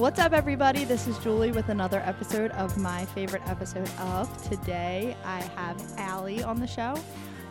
What's up, everybody? This is Julie with another episode of my favorite episode of. Today, I have Allie on the show,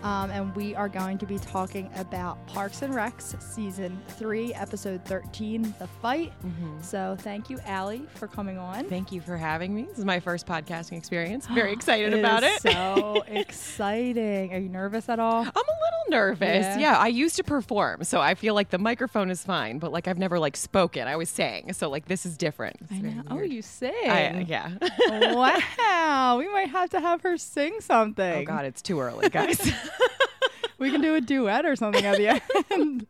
um, and we are going to be talking about Parks and Recs season three, episode 13, The Fight. So, thank you, Allie, for coming on. Thank you for having me. This is my first podcasting experience. Very excited It about it. So exciting. Are you nervous at all? I'm a little nervous. Yeah. Yeah. I used to perform, so I feel like the microphone is fine, but like I've never like spoken. I was sang, so like this is different. It's I very know. Oh, you sing. I, uh, yeah. wow. We might have to have her sing something. oh God, it's too early, guys. We can do a duet or something at the end.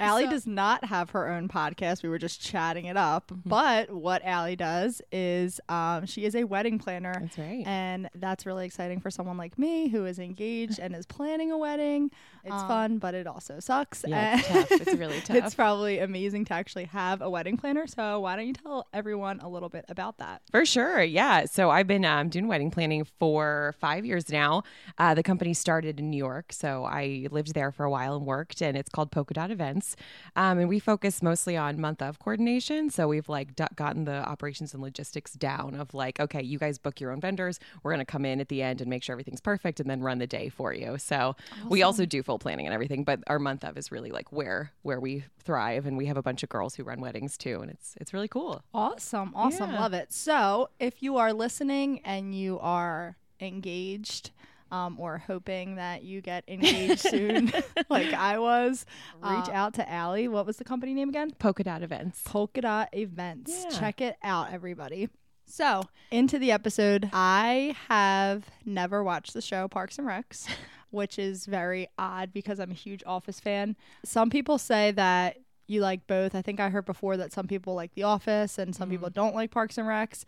Allie does not have her own podcast. We were just chatting it up. Mm-hmm. But what Allie does is um, she is a wedding planner. That's right. And that's really exciting for someone like me who is engaged and is planning a wedding. It's Um, fun, but it also sucks. Yeah, it's tough. It's really tough. It's probably amazing to actually have a wedding planner. So why don't you tell everyone a little bit about that? For sure. Yeah. So I've been um, doing wedding planning for five years now. Uh, the company started in New York. So I lived there for a while and worked, and it's called Polka Dot Events. Um, and we focus mostly on month of coordination. So we've like d- gotten the operations and logistics down of like, okay, you guys book your own vendors. We're going to come in at the end and make sure everything's perfect and then run the day for you. So we also do full planning and everything, but our month of is really like where where we thrive. And we have a bunch of girls who run weddings too. And it's, it's really cool. Awesome. Awesome. Yeah. Love it. So, if you are listening and you are engaged um, or hoping that you get engaged soon, like I was, reach out to Allie. What was the company name again? Polka Dot Events. Polka Dot Events. Yeah. Check it out, everybody. So, into the episode, I have never watched the show Parks and Recs, which is very odd because I'm a huge Office fan. Some people say that you like both. I think I heard before that some people like The Office and some Mm. people don't like Parks and Recs.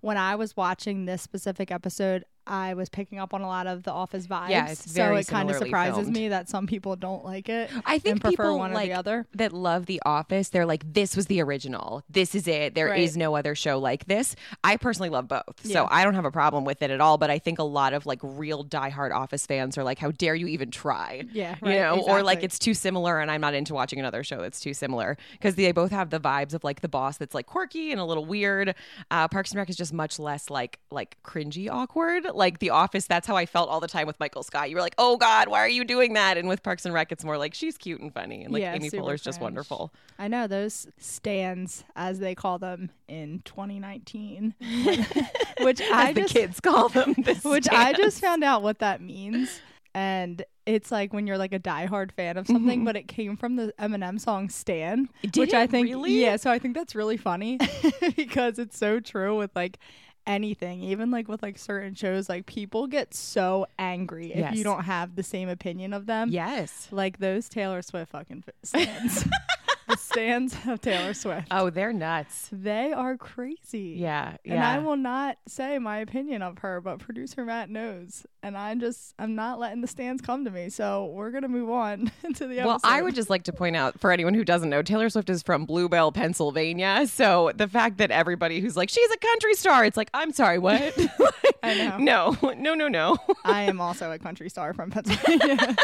When I was watching this specific episode, I was picking up on a lot of the Office vibes. Yeah, it's so it kind of surprises filmed. me that some people don't like it. I think people one like or the other. that love The Office. They're like, this was the original. This is it. There is Right. no other show like this. I personally love both, Yeah. so I don't have a problem with it at all. But I think a lot of like real diehard Office fans are like, how dare you even try? Yeah, you right, know, or like it's too similar, and I'm not into watching another show that's too similar because they both have the vibes of like the boss that's like quirky and a little weird. Uh, Parks and Rec is just much less like like cringy awkward. Like The Office, that's how I felt all the time with Michael Scott. You were like, oh God, why are you doing that? And with Parks and Rec, it's more like she's cute and funny, and like Yeah, Amy Poehler's just wonderful. I know those stands, as they call them in 2019, which I As the just, kids call them. The which I just found out what that means, and it's like when you're like a diehard fan of something, but it came from the Eminem song "Stan," Mm-hmm. Did which I think, really? yeah. So I think that's really funny because it's so true with like anything even like with like certain shows like people get so angry if Yes. you don't have the same opinion of them Yes. like those Taylor Swift fucking stands. stands of Taylor Swift. Oh, they're nuts. They are crazy. Yeah. Yeah. And I will not say my opinion of her, but producer Matt knows. And I'm just, I'm not letting the stands come to me. So we're going to move on to the episode. Well, I would just like to point out for anyone who doesn't know, Taylor Swift is from Bluebell, Pennsylvania. So the fact that everybody who's like, she's a country star, it's like, I'm sorry, what? I know. No, no, no, no. I am also a country star from Pennsylvania.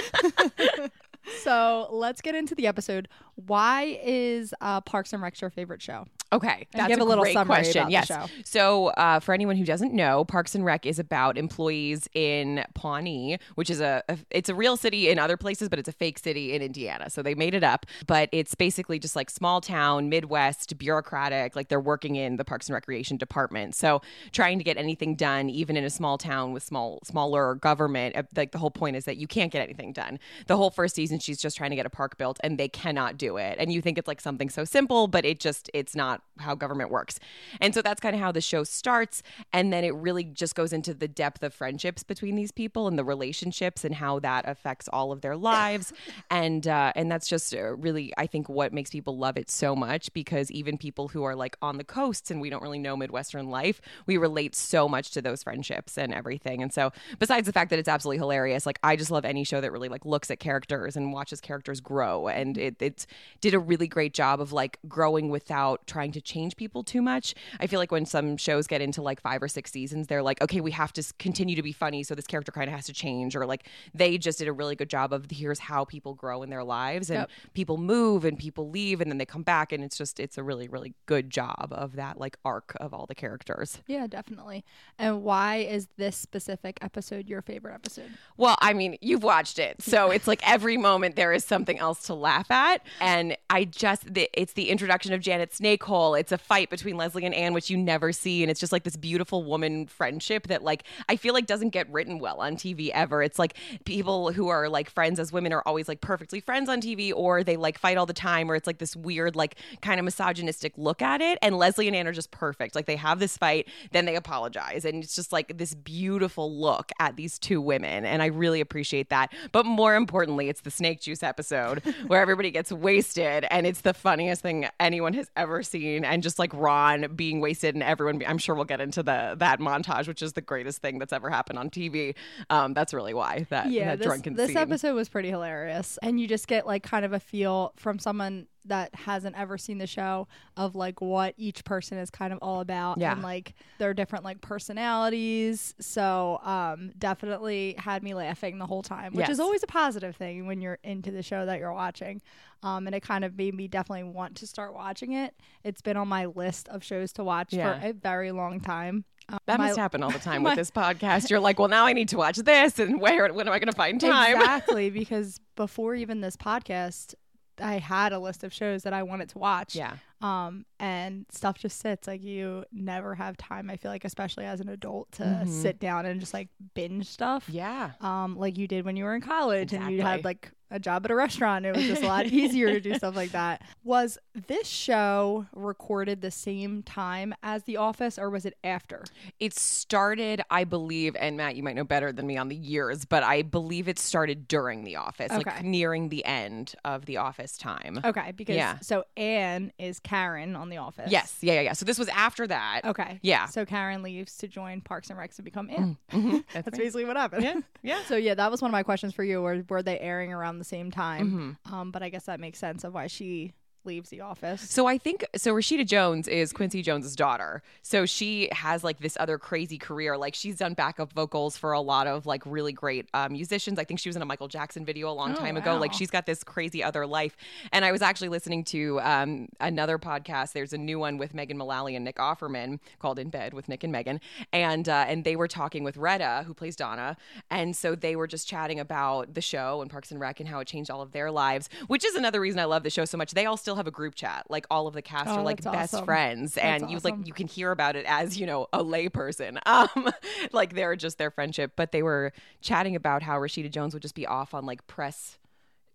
So let's get into the episode. Why is uh, Parks and Rec your favorite show? Okay, that's give a, a little great summary question. about the yes. show. So, uh, for anyone who doesn't know, Parks and Rec is about employees in Pawnee, which is a, a it's a real city in other places, but it's a fake city in Indiana. So they made it up, but it's basically just like small town, Midwest, bureaucratic. Like they're working in the Parks and Recreation department. So trying to get anything done, even in a small town with small smaller government, uh, like the whole point is that you can't get anything done. The whole first season, she's just trying to get a park built, and they cannot do it. And you think it's like something so simple, but it just it's not how government works. And so that's kind of how the show starts. And then it really just goes into the depth of friendships between these people and the relationships and how that affects all of their lives. and uh, and that's just uh, really, I think, what makes people love it so much because even people who are like on the coasts and we don't really know Midwestern life, we relate so much to those friendships and everything. And so besides the fact that it's absolutely hilarious, like I just love any show that really like looks at characters and watches characters grow. And it, it did a really great job of like growing without trying trying to change people too much. I feel like when some shows get into like five or six seasons, they're like, okay, we have to continue to be funny, so this character kind of has to change, or like they just did a really good job of here's how people grow in their lives, and Yep. people move and people leave, and then they come back, and it's just it's a really really good job of that like arc of all the characters. Yeah, definitely. And why is this specific episode your favorite episode? Well, I mean, you've watched it. So it's like every moment there is something else to laugh at. And I just, the, it's the introduction of Janet Snakehole. It's a fight between Leslie and Anne, which you never see. And it's just like this beautiful woman friendship that, like, I feel like doesn't get written well on TV ever. It's like people who are like friends as women are always like perfectly friends on TV, or they like fight all the time, or it's like this weird, like, kind of misogynistic look at it. And Leslie and Anne are just perfect. Like, they have this fight, then they apologize. And it's just like this beautiful look at these two women. And I really appreciate that. But more importantly, it's the snake juice episode where everybody gets wasted. And it's the funniest thing anyone has ever seen. And just like Ron being wasted and everyone, I'm sure we'll get into the that montage, which is the greatest thing that's ever happened on TV. Um, that's really why that, yeah, that this, drunken this scene. episode was pretty hilarious, and you just get like kind of a feel from someone that hasn't ever seen the show of like what each person is kind of all about, Yeah. and like their different like personalities. So, um, definitely had me laughing the whole time, which is always a positive thing when you're into the show that you're watching. Um, and it kind of made me definitely want to start watching it. It's been on my list of shows to watch Yeah. for a very long time. Um, that my- must happen all the time my- with this podcast. You're like, well, now I need to watch this, and where? When am I going to find time? Exactly, because before even this podcast, I had a list of shows that I wanted to watch. Yeah. Um, and stuff just sits like you never have time. I feel like, especially as an adult, to Mhm. sit down and just like binge stuff. Yeah. Um, like you did when you were in college and you had like a job at a restaurant. It was just a lot easier to do stuff like that. Was this show recorded the same time as The Office, or was it after? It started, I believe, and Matt, you might know better than me on the years, but I believe it started during The Office, like nearing the end of The Office time. Okay, because Yeah. so Anne is Karen on The Office. Yes, yeah, yeah, yeah. So this was after that. Okay. Yeah. So Karen leaves to join Parks and Recs to become Anne. Mhm. That's right. basically what happened. Yeah, yeah. So yeah, that was one of my questions for you. Were were they airing around the same time? Mhm. Um, but I guess that makes sense of why she leaves the office. So I think so. Rashida Jones is Quincy Jones's daughter. So she has like this other crazy career. Like she's done backup vocals for a lot of like really great uh, musicians. I think she was in a Michael Jackson video a long Oh, time ago. Like she's got this crazy other life. And I was actually listening to um, another podcast. There's a new one with Megan Mullally and Nick Offerman called In Bed with Nick and Megan, and uh, and they were talking with Retta, who plays Donna, and so they were just chatting about the show and Parks and Rec and how it changed all of their lives, which is another reason I love the show so much. They all still have a group chat, like all of the cast Oh, are like best awesome. friends, and That's you awesome. like you can hear about it as you know a layperson, um, like they're just their friendship. But they were chatting about how Rashida Jones would just be off on like press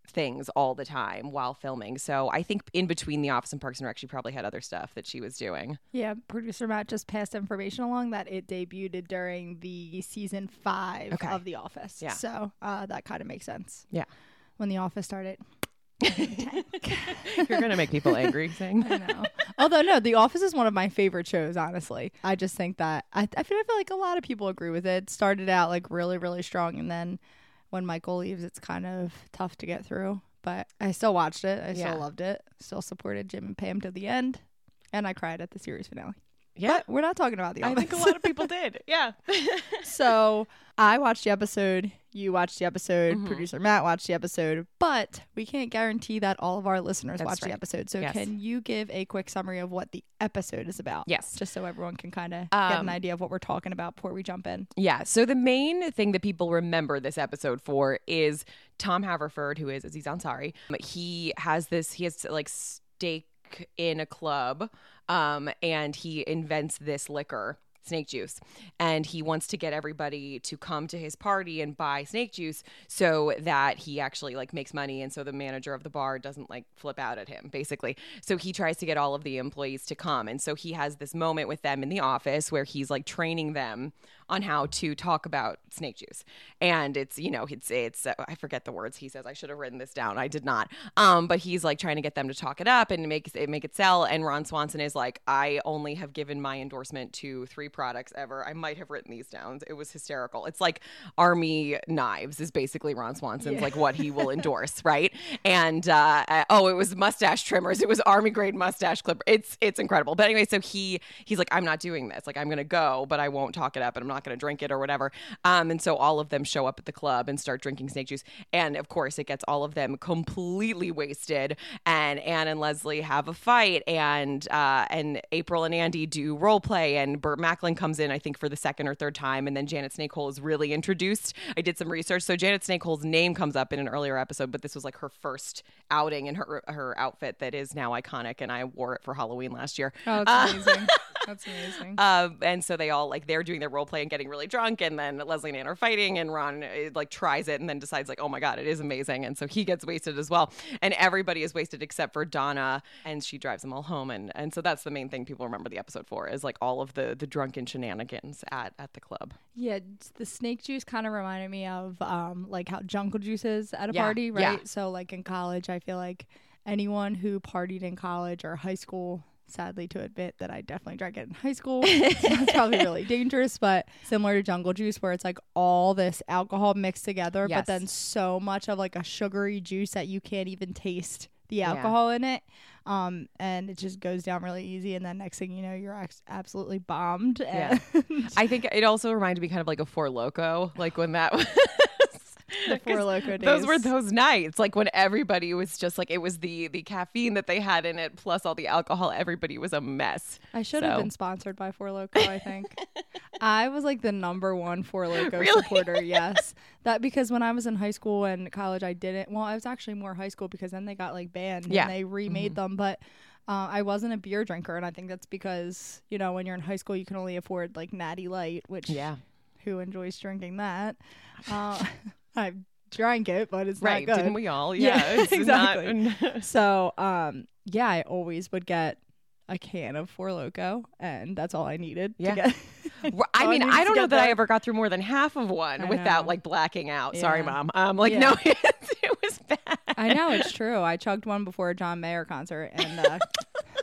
things all the time while filming. So I think in between The Office and Parks and Rec, she probably had other stuff that she was doing. Yeah, producer Matt just passed information along that it debuted during the season five Okay. of The Office. Yeah. So uh, that kind of makes sense. Yeah. When The Office started. You're gonna make people angry saying I know. Although no, The Office is one of my favorite shows. Honestly, I just think that I, I feel I feel like a lot of people agree with it. it. Started out like really really strong, and then when Michael leaves, it's kind of tough to get through. But I still watched it. I Yeah. still loved it. Still supported Jim and Pam to the end, and I cried at the series finale. Yeah. But we're not talking about The I think a lot of people did. Yeah. so I watched the episode. You watched the episode. Mhm. Producer Matt watched the episode. But we can't guarantee that all of our listeners That's watched the episode. So Yes. can you give a quick summary of what the episode is about? Yes. Just so everyone can kind of get an Um, idea of what we're talking about before we jump in. Yeah. So the main thing that people remember this episode for is Tom Haverford, who is Aziz Ansari. He has this. He has like stake in a club, um, and he invents this liquor. Snake juice, and he wants to get everybody to come to his party and buy snake juice so that he actually like makes money, and so the manager of the bar doesn't like flip out at him, basically. So he tries to get all of the employees to come, and so he has this moment with them in the office where he's like training them on how to talk about snake juice. And it's, you know, it's, it's, uh, I forget the words he says. I should have written this down. I did not. Um, but he's like trying to get them to talk it up and make it, make it sell. And Ron Swanson is like, I only have given my endorsement to three products ever. I might have written these down. It was hysterical. It's like army knives is basically Ron Swanson's Yeah. like what he will endorse, right? And uh, uh, oh, it was mustache trimmers. It was army grade mustache clipper. It's it's incredible. But anyway, so he he's like, I'm not doing this. Like I'm gonna go, but I won't talk it up, and I'm not gonna drink it or whatever. Um, and so all of them show up at the club and start drinking snake juice, and of course it gets all of them completely wasted. And Anne and Leslie have a fight, and uh, and April and Andy do role play, and Burt Macklin comes in, I think, for the second or third time, and then Janet Snakehole is really introduced. I did some research, so Janet Snakehole's name comes up in an earlier episode, but this was like her first outing in her her outfit that is now iconic, and I wore it for Halloween last year. Oh, that's amazing. that's amazing. Um, and so they all like they're doing their role play and getting really drunk, and then Leslie and Anne are fighting, and Ron uh, like tries it and then decides like, oh my god, it is amazing, and so he gets wasted as well, and everybody is wasted except for Donna, and she drives them all home, and and so that's the main thing people remember the episode for is like all of the the drunken shenanigans at at the club. Yeah, the snake juice kind of reminded me of um like how jungle juice is at a Yeah, party, yeah. right? So like in college, I feel like anyone who partied in college or high school, sadly to admit that I definitely drank it in high school. that's probably really dangerous, but similar to jungle juice where it's like all this alcohol mixed together, Yes. but then so much of like a sugary juice that you can't even taste the alcohol in it. Um, and it just goes down really easy, and then next thing you know, you're ex- absolutely bombed. Yeah. I think it also reminded me kind of like a Four Loko, like when that was. The Four 'Cause Loko Those were those nights, like when everybody was just like it was the the caffeine that they had in it, plus all the alcohol. Everybody was a mess. I should have been sponsored by Four Loko, I think. I was like the number one Four Loko Really? supporter, yes. That because when I was in high school and college, I didn't. Well, I was actually more high school because then they got like banned Yeah. Mm-hmm. and they remade them. But uh, I wasn't a beer drinker. And I think that's because, you know, when you're in high school, you can only afford like Natty Light, which Yeah, who enjoys drinking that? Uh, I drank it, but it's right. not good. Didn't we all? Yeah, Yeah, it's exactly. not- So, um, yeah, I always would get a can of Four Loko, and that's all I needed Yeah. to get. I mean, I don't know get that I ever got through more than half of one without like blacking out. Sorry, Yeah. mom. Um, like Yeah. no, it, it was bad. I know it's true. I chugged one before a John Mayer concert, and uh,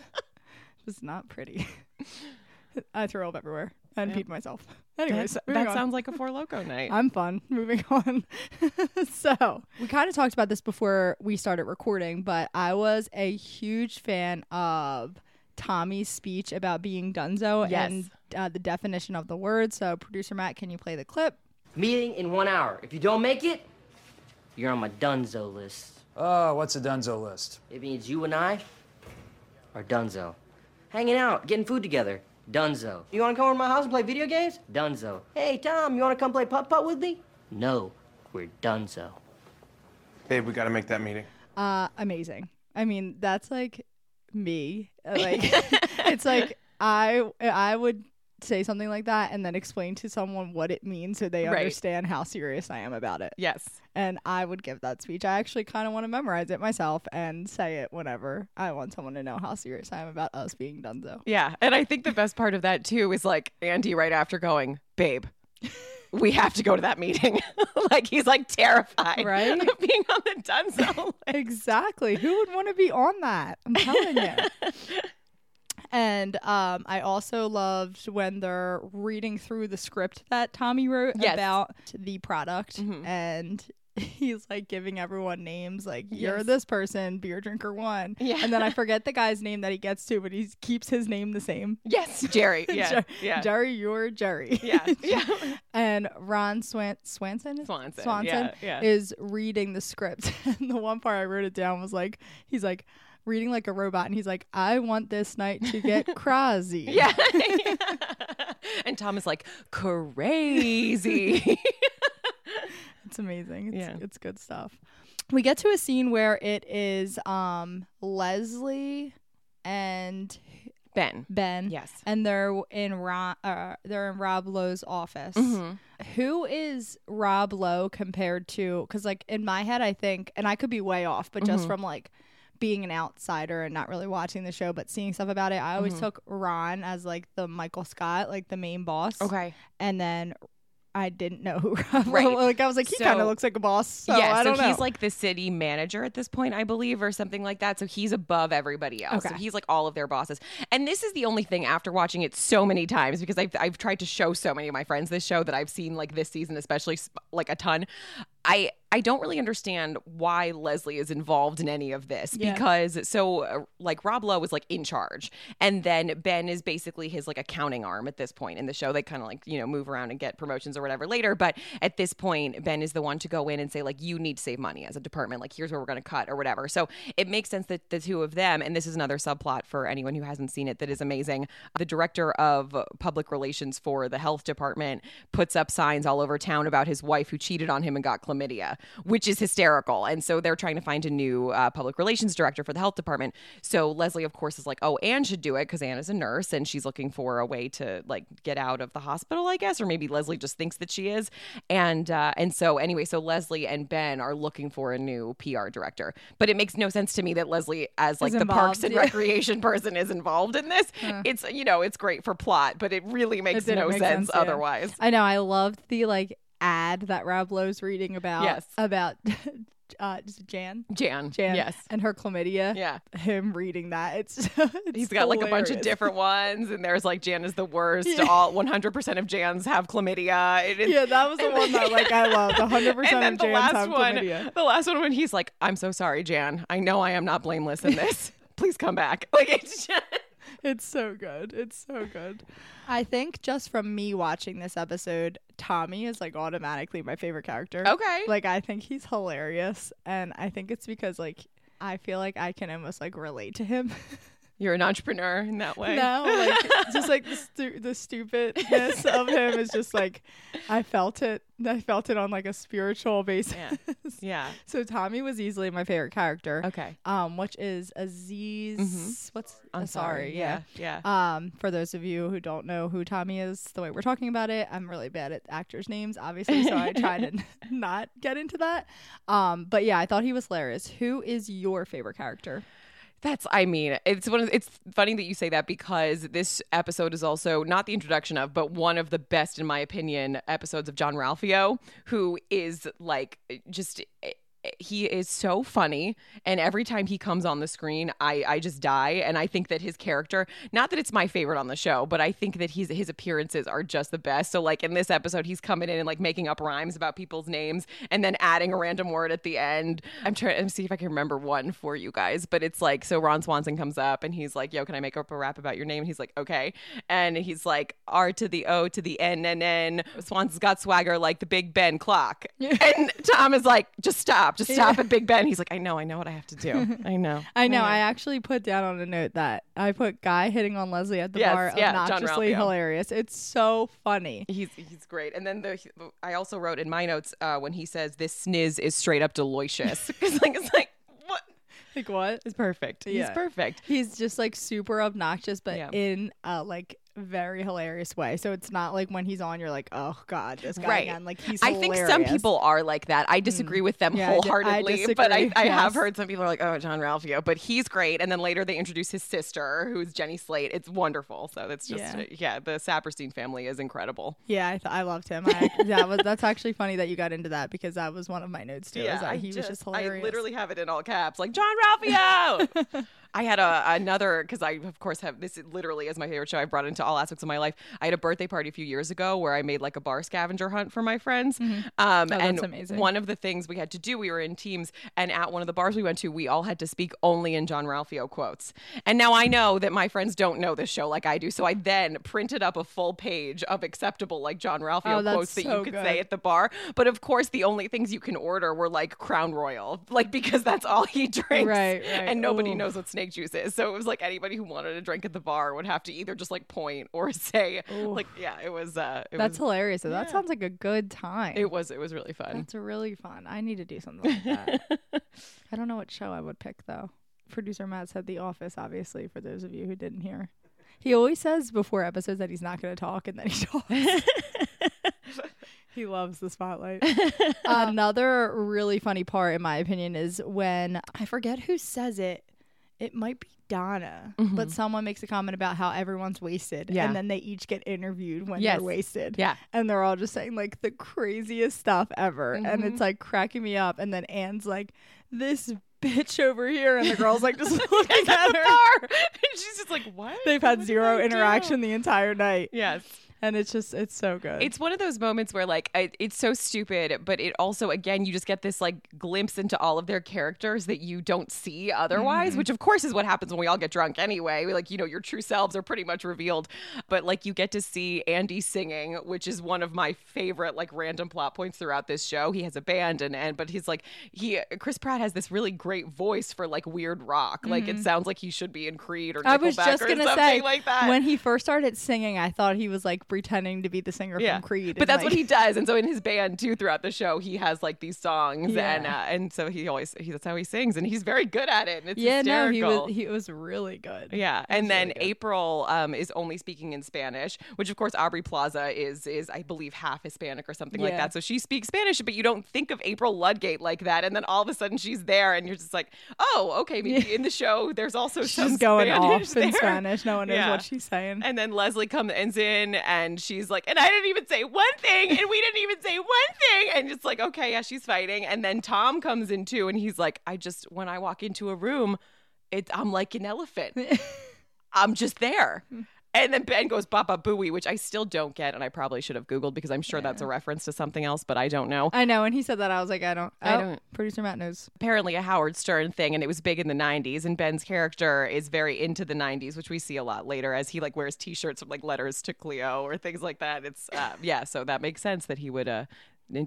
it was not pretty. I threw up everywhere and peed myself. Anyways, That, that sounds like a Four Loko night. I'm fun. Moving on. so, we kind of talked about this before we started recording, but I was a huge fan of Tommy's speech about being dunzo Yes. and uh, the definition of the word. So, producer Matt, can you play the clip? Meeting in one hour. If you don't make it, you're on my dunzo list. Oh, what's a dunzo list? It means you and I are dunzo. Hanging out, getting food together. Dunzo. You wanna come over to my house and play video games? Dunzo. Hey, Tom, you wanna come play putt putt with me? No, we're dunzo. Babe, we gotta make that meeting. Uh, amazing. I mean, that's like me. Like, it's like I I would say something like that and then explain to someone what it means so they Right. understand how serious I am about it. yes. and I would give that speech. I actually kind of want to memorize it myself and say it whenever I want someone to know how serious I am about us being done donezo. Yeah, and I think the best part of that too is like Andy right after going, "Babe, we have to go to that meeting." like he's like terrified, Right? of being on the Dunzo. Exactly. Who would want to be on that? I'm telling you. And um, I also loved when they're reading through the script that Tommy wrote Yes. about the product, Mhm. and he's like giving everyone names, like "You're Yes. this person, beer drinker one," Yeah. and then I forget the guy's name that he gets to, but he keeps his name the same. yes, Jerry. Yeah, Jer- yeah, Jerry, you're Jerry. yeah, yeah. and Ron Swan- Swanson, is- Swanson, Swanson yeah, yeah. is reading the script. and the one part I wrote it down was like, he's like reading like a robot, and he's like, I want this night to get crazy. Yeah. and Tom is like crazy. it's amazing. It's, Yeah. it's good stuff. We get to a scene where it is um Leslie and ben. Ben. Yes. And they're in Rob, uh, they're in Rob Lowe's office. Mhm. Who is Rob Lowe compared to? Because like in my head, I think, and I could be way off, but Mm-hmm. just from like being an outsider and not really watching the show, but seeing stuff about it, I always Mm-hmm. took Ron as like the Michael Scott, like the main boss. Okay. And then I didn't know who Rob Right. Like I was like, he kind of looks like a boss. So yeah, I so don't know. he's like the city manager at this point, I believe, or something like that. So he's above everybody else. So Okay. he's like all of their bosses. And this is the only thing after watching it so many times because I've I've tried to show so many of my friends this show that I've seen like this season, especially like a ton. I I don't really understand why Leslie is involved in any of this Yeah. because so uh, like Rob Lowe was like in charge, and then Ben is basically his like accounting arm at this point in the show. They kind of like you know move around and get promotions or whatever later, but at this point, Ben is the one to go in and say like you need to save money as a department. Like here's where we're going to cut or whatever. So it makes sense that the two of them, and this is another subplot for anyone who hasn't seen it that is amazing. The director of public relations for the health department puts up signs all over town about his wife who cheated on him and got chlamydia, which is hysterical. And so they're trying to find a new uh, public relations director for the health department. So Leslie, of course, is like, oh, Anne should do it because Anne is a nurse and she's looking for a way to like get out of the hospital, I guess, or maybe Leslie just thinks that she is. And uh, and so anyway, so Leslie and Ben are looking for a new PR director, but it makes no sense to me that Leslie, as like the Parks and yeah. Recreation person, is involved in this. It's you know it's great for plot, but it really makes no sense, sense, yeah. otherwise. I know. I loved the like ad that Rob Lowe's reading about. Yes. About uh, Jan. Jan, Jan. yes, And her chlamydia. yeah. Him reading that. It's. it's He's got like a bunch of different ones, and there's like Jan is the worst. All 100% of Jans have chlamydia. It- it- Yeah, that was the one that like I loved. 100 and percent then of the Jans last have one, chlamydia. the last one when he's like, "I'm so sorry, Jan. I know I am not blameless in this. Please come back." Like it's just, It's so good. It's so good. I think just from me watching this episode, Tommy is like automatically my favorite character. okay. Like I think he's hilarious and I think it's because like I feel like I can almost like relate to him. You're an entrepreneur in that way. no, like just like the, stu- the stupidness of him is just like I felt it. I felt it on like a spiritual basis. Yeah. Yeah. So Tommy was easily my favorite character. Okay. Um, which is Aziz. What's I'm uh, sorry, yeah. Yeah. Um, for those of you who don't know who Tommy is, the way we're talking about it, I'm really bad at actors' names, obviously, so I try to not get into that. Um, but yeah, I thought he was hilarious. Who is your favorite character? That's I mean, it's one of it's funny that you say that because this episode is also not the introduction of, but one of the best in my opinion episodes of Jean-Ralphio, who is like just eh, he is so funny and every time he comes on the screen I, I just die and i think that his character not that it's my favorite on the show but i think that he's his appearances are just the best. So like in this episode he's coming in and like making up rhymes about people's names and then adding a random word at the end. I'm trying to see if i can remember one for you guys but it's like so ron swanson comes up and he's like yo can i make up a rap about your name? And he's like okay. And he's like r to the o to the n and n. Swanson's got swagger like the big ben clock. And tom is like just stop just stop at big ben he's like i know i know what i have to do i know I know. I actually put down on a note that I put guy hitting on Leslie at the Yes, bar yeah, obnoxiously hilarious. It's so funny. He's he's great. And then the I also wrote in my notes uh, when he says this sniz is straight up delicious because like it's like what Like what? is perfect. He's perfect. He's just like super obnoxious, but Yeah. in a like very hilarious way. So it's not like when he's on, you're like, oh god, this guy Right. again. Like he's. I think some people are like that. I mm. disagree with them Yeah, I di- I wholeheartedly, but I, I have heard some people are like, oh, Jean-Ralphio, but he's great. And then later they introduce his sister, who's Jenny Slate. It's wonderful. So that's just, Yeah. Uh, yeah, the Saperstein family is incredible. Yeah, I, th- I loved him. I, that was that's actually funny that you got into that because that was one of my notes too. is that I he was just I hilarious. literally have it in all caps, like John Ralphio. I had a another because I of course have this literally is my favorite show. I brought into all aspects of my life. I had a birthday party a few years ago where I made like a bar scavenger hunt for my friends. Um, Oh, and amazing. one of the things we had to do, we were in teams, and at one of the bars we went to, we all had to speak only in Jean-Ralphio quotes. And now I know that my friends don't know this show like I do, so I then printed up a full page of acceptable like Jean-Ralphio Oh, quotes that so you could good. say at the bar. But of course, the only things you can order were like Crown Royal, like because that's all he drinks, Right, right. And nobody Ooh. knows what snake juice is. So it was like anybody who wanted a drink at the bar would have to either just like point or say, like, yeah, it was. uh it That's was, hilarious. That yeah. sounds like a good time. It was. It was really fun. That's really fun. I need to do something like that. I don't know what show I would pick though. Producer Matt said The Office, obviously, for those of you who didn't hear. He always says before episodes that he's not going to talk, and then he talks. he loves the spotlight. Another really funny part, in my opinion, is when I forget who says it it might be Donna, Mm-hmm. but someone makes a comment about how everyone's wasted, Yeah. and then they each get interviewed when Yes. they're wasted. Yeah. and they're all just saying like the craziest stuff ever, and Mm-hmm. it's like cracking me up. And then Anne's like, "This bitch over here," and the girl's like just looking at her. and she's just like, what? They've had What zero I do? interaction the entire night, Yes. And it's just it's so good. It's one of those moments where like I, it's so stupid, but it also again you just get this like glimpse into all of their characters that you don't see otherwise, mm-hmm. which of course is what happens when we all get drunk anyway. We, Like you know your true selves are pretty much revealed, but like you get to see Andy singing, which is one of my favorite like random plot points throughout this show. He has a band and and but he's like he Chris Pratt has this really great voice for like weird rock. Like it mm-hmm. sounds like he should be in Creed or Nickelback I was just or gonna something say like that. when he first started singing, I thought he was like pretending to be the singer from Creed. But that's what he does, and so in his band too, throughout the show, he has like these songs, Yeah. and uh, and so he always he, that's how he sings, and he's very good at it. And it's Yeah, no, he was he was really good. Yeah, and then really. April um, is only speaking in Spanish, which of course Aubrey Plaza is is I believe half Hispanic or something like that. So she speaks Spanish, but you don't think of April Ludgate like that, and then all of a sudden she's there, and you're just like, oh, okay, maybe in the show there's also some She's going Spanish off in there. Spanish. No one knows Yeah. what she's saying. And then Leslie comes in and she's like, and I didn't even say one thing, and we didn't even say one thing. And it's like, okay, yeah, she's fighting. And then Tom comes in too, and he's like, I just, when I walk into a room, it, I'm like an elephant. I'm just there. And then Ben goes Baba Booey, which I still don't get, and I probably should have Googled because I'm sure that's a reference to something else, but I don't know. I know. And he said that I was like, I don't. I oh, don't- Producer Matt knows. apparently a Howard Stern thing and it was big in the 90s and Ben's character is very into the 90s which we see a lot later as he like wears t-shirts with like letters to Cleo or things like that it's uh, yeah so that makes sense that he would uh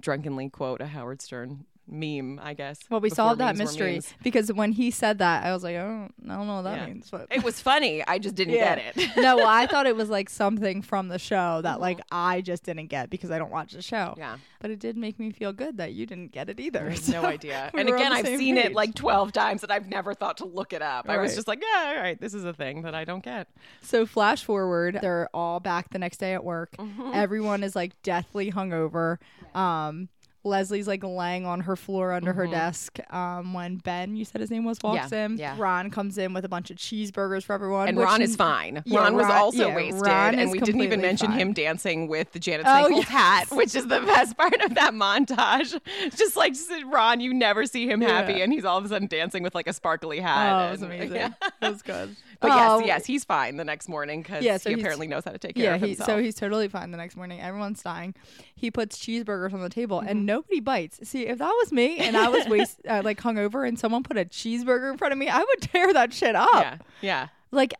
drunkenly quote a Howard Stern meme I guess Well, we solved that mystery because when he said that, I was like, oh, I don't know what that Yeah. means. But it was funny I just didn't Yeah. get it no, well, I thought it was like something from the show that like I just didn't get because I don't watch the show. Mm-hmm. Yeah. But it did make me feel good that you didn't get it either. I So no idea. we And again, I've seen it like 12 times and I've never thought to look it up. I was just like, yeah, all right, this is a thing that I don't get. So flash forward, they're all back the next day at work. Mm-hmm. Everyone is like deathly hungover. Um, Leslie's like laying on her floor under her desk. Um, when Ben, you said his name was, walks Mm-hmm. Yeah, in. yeah. Ron comes in with a bunch of cheeseburgers for everyone. And Ron is fine. Yeah, Ron was also yeah, wasted, Ron and we didn't even mention fine. him dancing with the Janet Oh, Seifel's hat, which is the best part of that montage. Just like just, Ron, you never see him happy, and he's all of a sudden dancing with like a sparkly hat. Oh, it was amazing. yeah. It was good. But yes, yes, he's fine the next morning because Yeah, so he apparently knows how to take care of he, himself. so he's totally fine the next morning. Everyone's dying. He puts cheeseburgers on the table Mm-hmm. and nobody bites. See, if that was me and I was waste, uh, like hungover and someone put a cheeseburger in front of me, I would tear that shit up. yeah, yeah. Like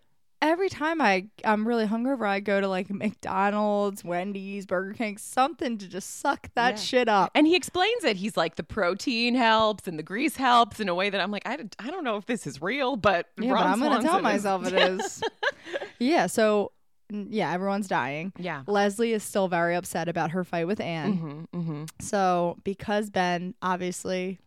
every time I I'm really hungover, I go to like McDonald's, Wendy's, Burger King, something to just suck that Yeah. shit up. And he explains it. He's like, the protein helps and the grease helps in a way that I'm like, I, don't- I don't know if this is real, but Yeah, but I'm gonna tell Swanson is- myself it is. yeah, so yeah, everyone's dying. Yeah. Leslie is still very upset about her fight with Anne. hmm hmm So because Ben obviously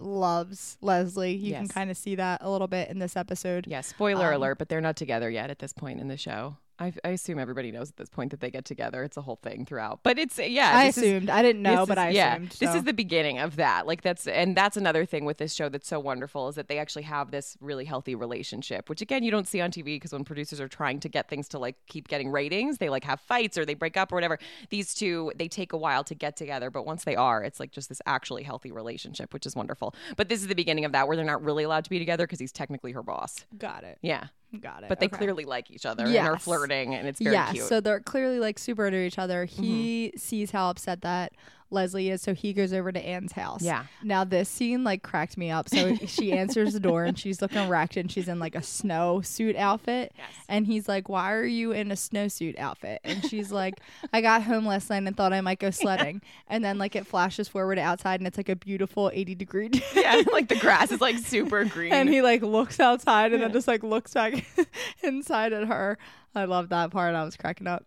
loves Leslie, you can kind of see that a little bit in this episode. Yeah, spoiler Um, alert, but they're not together yet at this point in the show. I, I assume everybody knows at this point that they get together. It's a whole thing throughout. But it's, yeah. I this is- assumed. I didn't know, but is- I yeah, assumed. this is the beginning of that. Like that's and that's another thing with this show that's so wonderful is that they actually have this really healthy relationship, which again you don't see on TV because when producers are trying to get things to like keep getting ratings, they like have fights or they break up or whatever. These two they take a while to get together, but once they are, it's like just this actually healthy relationship, which is wonderful. But this is the beginning of that where they're not really allowed to be together because he's technically her boss. Got it. Yeah. Got it. But they Okay. clearly like each other and are flirting and it's very yeah, cute. Mm-hmm. so they're clearly like super into each other. He sees how upset that Leslie is, so he goes over to Anne's house. Yeah. Now this scene like cracked me up. So she answers the door and she's looking wrecked and she's in like a snowsuit outfit. Yes. And he's like, "Why are you in a snowsuit outfit?" And she's like, "I got home last night and thought I might go sledding." And then like it flashes forward outside and it's like a beautiful 80 degree day. yeah, like the grass is like super green. and he like looks outside and then just like looks back inside at her. I love that part. I was cracking up.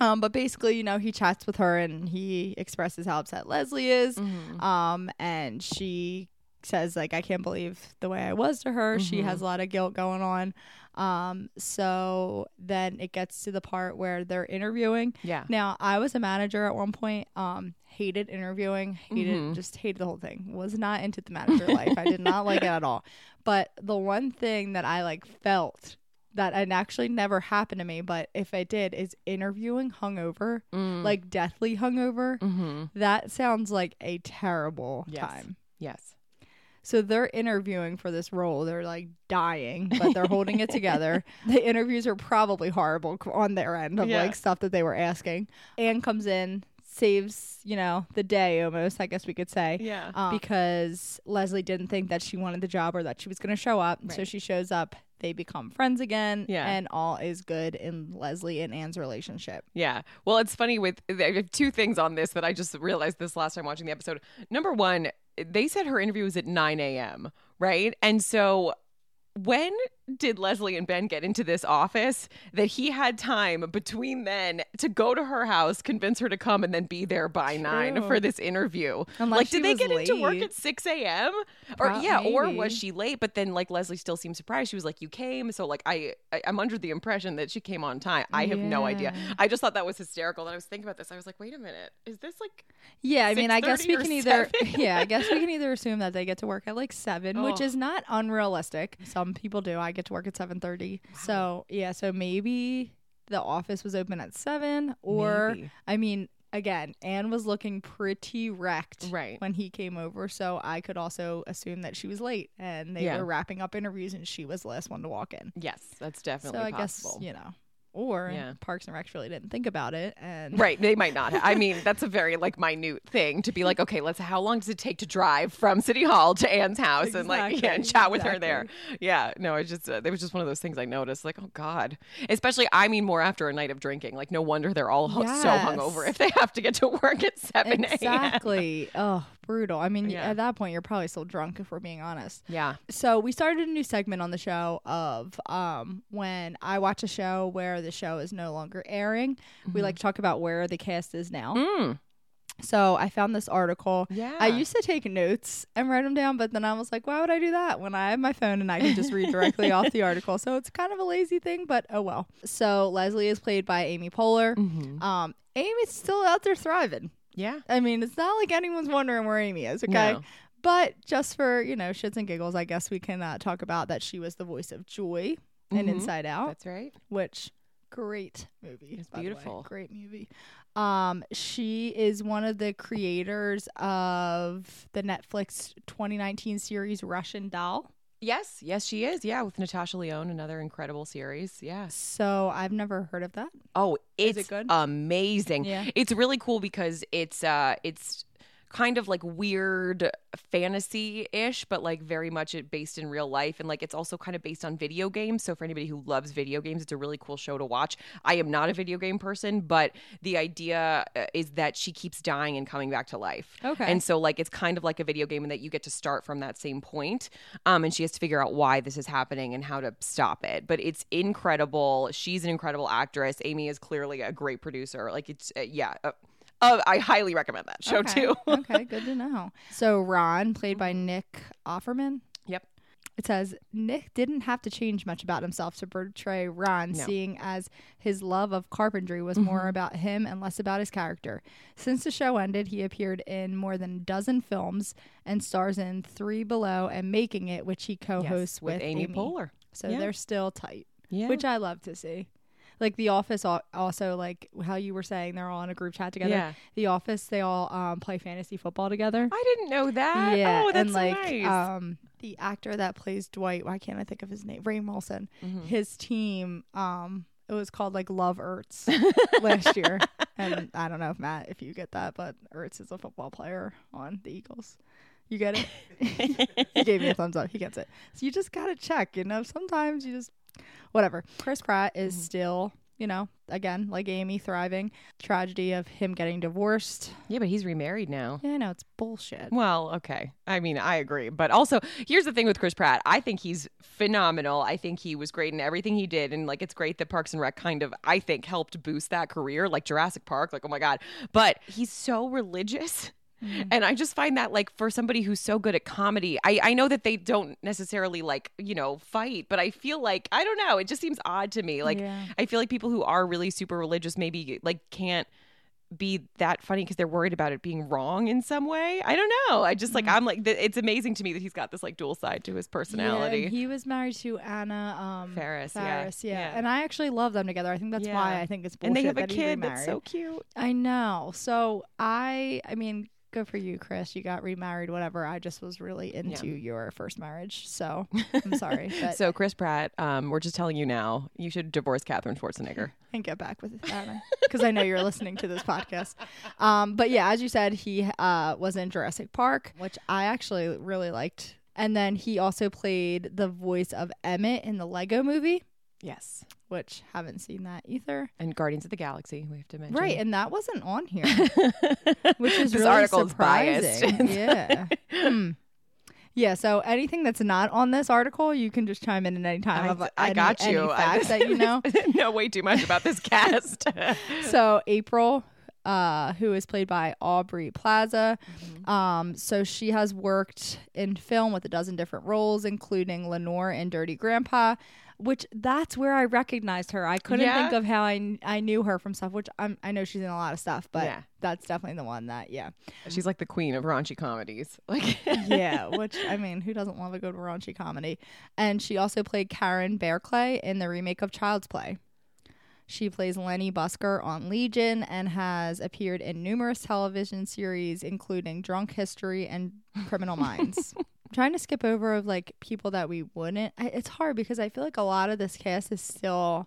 Um, but basically, you know, he chats with her and he expresses how upset Leslie is. Mm-hmm. Um, and she says like I can't believe the way I was to her. She has a lot of guilt going on. Um, so then it gets to the part where they're interviewing. Yeah. Now I was a manager at one point. Um, hated interviewing. Hated just hated the whole thing. Was not into the manager life. I did not like it at all. But the one thing that I like felt that it actually never happened to me, but if it did, is interviewing hungover, like deathly hungover. That sounds like a terrible Yes. time. Yes. So they're interviewing for this role. They're like dying, but they're holding it together. The interviews are probably horrible on their end of Yeah. like stuff that they were asking. Anne comes in, saves, you know, the day almost, I guess we could say. Yeah. Um, because Leslie didn't think that she wanted the job or that she was going to show up. So she shows up. They become friends again. Yeah. And all is good in Leslie and Anne's relationship. Yeah. Well, it's funny with I have two things on this that I just realized this last time watching the episode. Number one, they said her interview was at 9 a.m., right? And so when did Leslie and Ben get into this office that he had time between then to go to her house, convince her to come, and then be there by nine for this interview? Unless like, did they get into work at 6 a.m.? Or, Pro- yeah, or was she late? But then, like, Leslie still seemed surprised. She was like, You came. So, like, I, I I'm under the impression that she came on time. I have no idea. I just thought that was hysterical. And I was thinking about this. I was like, Wait a minute. Is this like. Yeah, I mean, I guess we can either yeah, I guess we can either assume that they get to work at like seven, which Oh. is not unrealistic. Some people do. I get to work at seven thirty. So yeah, so maybe the office was open at seven, or Maybe. I mean, again, Anne was looking pretty wrecked Right. when he came over, so I could also assume that she was late and they Yeah. were wrapping up interviews and she was the last one to walk in. Yes, that's definitely so I possible. guess you know, or Yeah. Parks and Rec really didn't think about it and Right, they might not. I mean, that's a very like minute thing to be like, okay, let's. How long does it take to drive from City Hall to Anne's house and like yeah, and Exactly, chat with her there? Yeah, no, it's just uh, it was just one of those things I noticed. Like, oh god, especially I mean more after a night of drinking. Like, no wonder they're all ho- so hungover Yes. if they have to get to work at seven a.m. Exactly. oh, brutal. I mean, Yeah. at that point, you're probably still drunk if we're being honest. Yeah. So we started a new segment on the show of um, when I watch a show where the show is no longer airing. We like to talk about where the cast is now. Mm. So I found this article. Yeah. I used to take notes and write them down, but then I was like, why would I do that when I have my phone and I can just read directly off the article? So it's kind of a lazy thing, but oh well. So Leslie is played by Amy Poehler. Mhm. Um, Amy's still out there thriving. Yeah. I mean, it's not like anyone's wondering where Amy is, okay? No. But just for, you know, shits and giggles, I guess we can uh, talk about that she was the voice of Joy in Mhm. Inside Out, That's right. which great movie. It's by the way. beautiful. Great movie. Um, she is one of the creators of the Netflix 2019 series Russian Doll. Yes. Yes, she is. Yeah, with Natasha Lyonne, another incredible series. Yeah. So I've never heard of that. Oh, Is it's it good? amazing. Yeah. It's really cool because it's uh it's kind of like weird fantasy-ish but like very much based in real life and like it's also kind of based on video games so for anybody who loves video games it's a really cool show to watch. I am not a video game person but the idea uh, is that she keeps dying and coming back to life. Okay. and so like it's kind of like a video game in that you get to start from that same point um and she has to figure out why this is happening and how to stop it. But it's incredible. She's an incredible actress. Amy is clearly a great producer. Like it's uh, yeah uh, uh, i highly recommend that show okay. too okay, good to know. So Ron, played by Nick Offerman. yep It says Nick didn't have to change much about himself to portray Ron, No. seeing as his love of carpentry was more about him and less about his character. Since the show ended, he appeared in more than a dozen films and stars in Three Below and Making It, which he co-hosts Yes, with, Amy, Poehler So Yeah. they're still tight, yeah which I love to see. Like The Office, also like how you were saying, they're all in a group chat together. Yeah. The Office, they all um, play fantasy football together. i didn't know that Yeah, oh that's and like nice um the actor that plays Dwight, why can't I think of his name? Rainn Wilson. Mm-hmm. His team, um, it was called like Love Ertz last year, and I don't know if Matt, if you get that, but Ertz is a football player on the Eagles. You get it? he gave me a thumbs up. He gets it. So you just gotta check. You know, sometimes you just whatever. Chris Pratt is Mm-hmm. still, you know, again like Amy, thriving. Tragedy of him getting divorced. yeah but he's remarried now Yeah, I know it's bullshit. Well, okay. I mean, I agree. But also, here's the thing with Chris Pratt. I think he's phenomenal. I think he was great in everything he did. And like, it's great that Parks and Rec kind of, I think, helped boost that career, like Jurassic Park. Like, oh my God. But he's so religious. And I just find that like for somebody who's so good at comedy, I, I know that they don't necessarily like, you know, fight, but I feel like I don't know, it just seems odd to me. Like Yeah. I feel like people who are really super religious maybe like can't be that funny because they're worried about it being wrong in some way. I don't know. I just like I'm like th- it's amazing to me that he's got this like dual side to his personality. Yeah, he was married to Anna um, Faris, yeah. Yeah. Yeah. And I actually love them together. I think that's why I think it's bullshit and they have a kid that's so cute. I know. So I, I mean, good for you, Chris. You got remarried, whatever. I just was really into your first marriage, so I'm sorry, but So Chris Pratt, um, we're just telling you now, you should divorce Katherine Schwarzenegger. and get back with Anna because I know you're listening to this podcast. Um, but yeah, as you said, he uh, was in Jurassic Park, which I actually really liked. And then he also played the voice of Emmett in the Lego movie, Yes. Which haven't seen that either. And Guardians of the Galaxy, we have to mention. Right, and that wasn't on here, which is This really article is surprising. yeah. Hmm. Yeah, so anything that's not on this article, you can just chime in at any time. I, of I any- got you. I facts just- that you know. I know way too much about this cast. so April, uh, who is played by Aubrey Plaza, Mm-hmm. um, so she has worked in film with a dozen different roles, including Lenore in Dirty Grandpa. Which that's where I recognized her. I couldn't Yeah? think of how I, I knew her from stuff. Which I'm, I know she's in a lot of stuff, but Yeah. that's definitely the one that yeah. She's like the queen of raunchy comedies. Like yeah, which I mean, who doesn't love a good raunchy comedy? And she also played Karen Barclay in the remake of Child's Play. She plays Lenny Busker on Legion and has appeared in numerous television series, including Drunk History and Criminal Minds. I'm trying to skip over of like people that we wouldn't. I, it's hard because I feel like a lot of this cast is still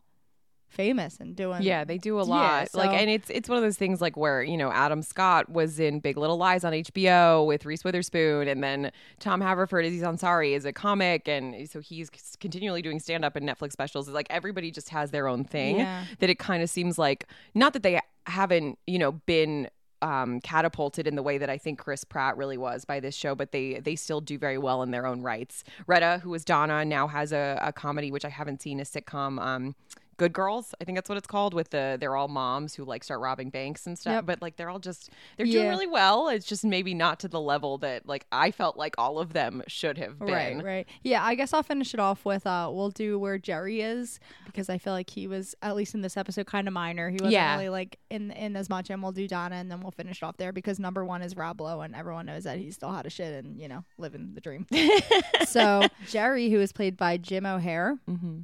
famous and doing. Yeah, they do a Yeah, lot. like, and it's it's one of those things like where you know Adam Scott was in Big Little Lies on HBO with Reese Witherspoon, and then Tom Haverford is he's on sorry is a comic, and so he's continually doing stand up and Netflix specials. It's like everybody just has their own thing. Yeah. That it kind of seems like not that they haven't you know been. Um, catapulted in the way that I think Chris Pratt really was by this show, but they they still do very well in their own rights. Retta, who is Donna, now has a, a comedy which I haven't seen, a sitcom. Um, Good Girls, I think that's what it's called. With the they're all moms who like start robbing banks and stuff, Yep. but like they're all just they're doing really well. It's just maybe not to the level that like I felt like all of them should have been. Right, right. Yeah, I guess I'll finish it off with uh we'll do where Jerry is because I feel like he was at least in this episode kind of minor. He wasn't Yeah. really like in in as much and we'll do Donna and then we'll finish it off there because number 1 is Rob Lowe and everyone knows that he's still hot as shit and, you know, living the dream. so, Jerry who is played by Jim O'Heir, Mm-hmm.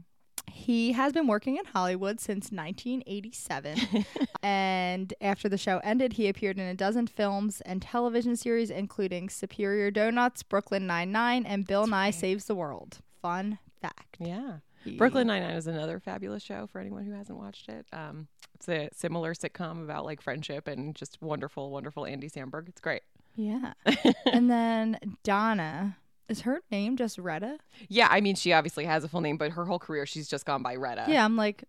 He has been working in Hollywood since 1987. and after the show ended, he appeared in a dozen films and television series, including Superior Donuts, Brooklyn Nine-Nine, and Bill Nye Saves the World. Fun fact. Yeah. He- Brooklyn Nine Nine is another fabulous show for anyone who hasn't watched it. Um, it's a similar sitcom about like friendship and just wonderful, wonderful Andy Samberg. It's great. Yeah. and then Donna. Is her name just Retta? Yeah, I mean, she obviously has a full name, but her whole career she's just gone by Retta. yeah, I'm like,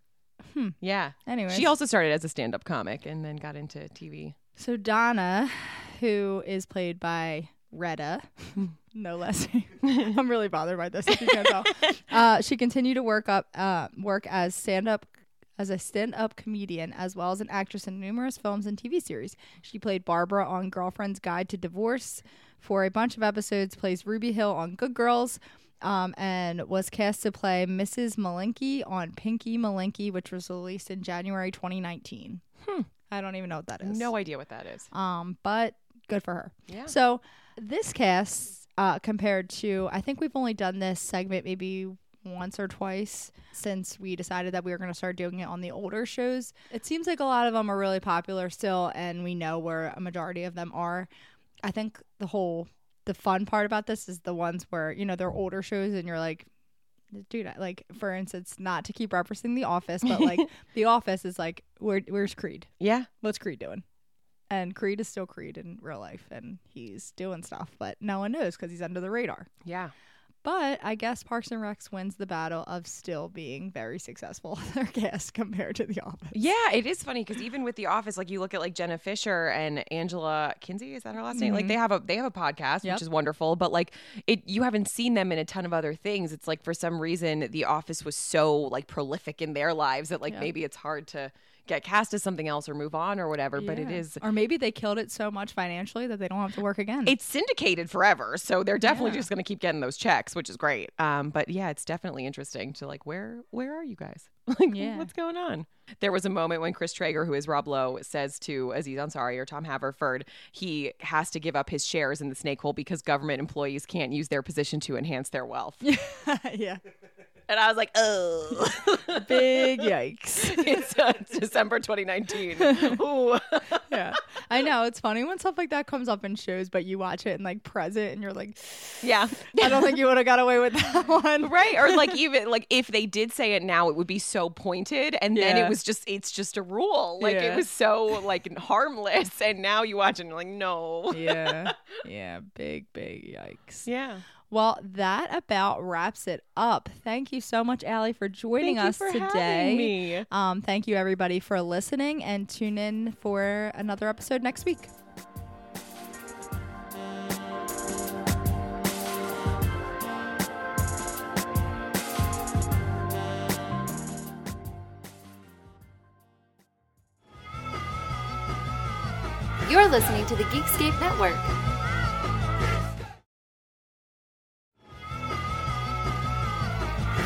hmm. yeah. anyway. She also started as a stand-up comic and then got into TV. So Donna, who is played by Retta, no less. I'm really bothered by this. If you can't tell, uh, she continued to work up, uh, work as stand up. As a stand up comedian, as well as an actress in numerous films and TV series. She played Barbara on Girlfriend's Guide to Divorce for a bunch of episodes, plays Ruby Hill on Good Girls, um, and was cast to play Mrs. Malinky on Pinky Malinky, which was released in January 2019. I don't even know what that is. No idea what that is. Um, but good for her. Yeah. So this cast, uh, compared to, I think we've only done this segment maybe once or twice since we decided that we were going to start doing it on the older shows. It seems like a lot of them are really popular still, and we know where a majority of them are. I think the whole the fun part about this is the ones where you know they're older shows, and you're like. Dude, I- like for instance, not to keep referencing The Office, but like The Office is like, where, where's Creed? Yeah. what's Creed doing? And Creed is still Creed in real life, and he's doing stuff, but no one knows because he's under the radar. Yeah. But I guess Parks and Recs wins the battle of still being very successful with their cast compared to The Office. Yeah, it is funny because even with The Office, like you look at like Jenna Fischer and Angela Kinsey, is that her last name? Like mm-hmm. they have a they have a podcast, Yep. which is wonderful. But like it, you haven't seen them in a ton of other things. It's like for some reason The Office was so like prolific in their lives that like Yeah. maybe it's hard to get cast as something else or move on or whatever. But it is, Or maybe they killed it so much financially that they don't have to work again. it's syndicated forever, so they're definitely Yeah. just going to keep getting those checks, which is great. Um, but yeah, it's definitely interesting to like where where are you guys? Like, Yeah. what's going on? There was a moment when Chris Traeger, who is Rob Lowe, says to Aziz Ansari or Tom Haverford, he has to give up his shares in the snake hole because government employees can't use their position to enhance their wealth. yeah. And I was like, oh, Big yikes. it's uh, December 2019. Ooh. yeah. I know. It's funny when stuff like that comes up in shows, but you watch it and like present and you're like, yeah. I don't think you would have got away with that one. Right. Or like even like if they did say it now, it would be so pointed and then it was just it's just a rule. Like Yeah. it was so like harmless and now you watch it and you're like, no. Yeah. Yeah. Big, big yikes. Yeah. Well, that about wraps it up. Thank you so much, Allie, for joining Thank you us for today. having me. Um, thank you, everybody, for listening, and tune in for another episode next week. You're listening to the Geekscape Network.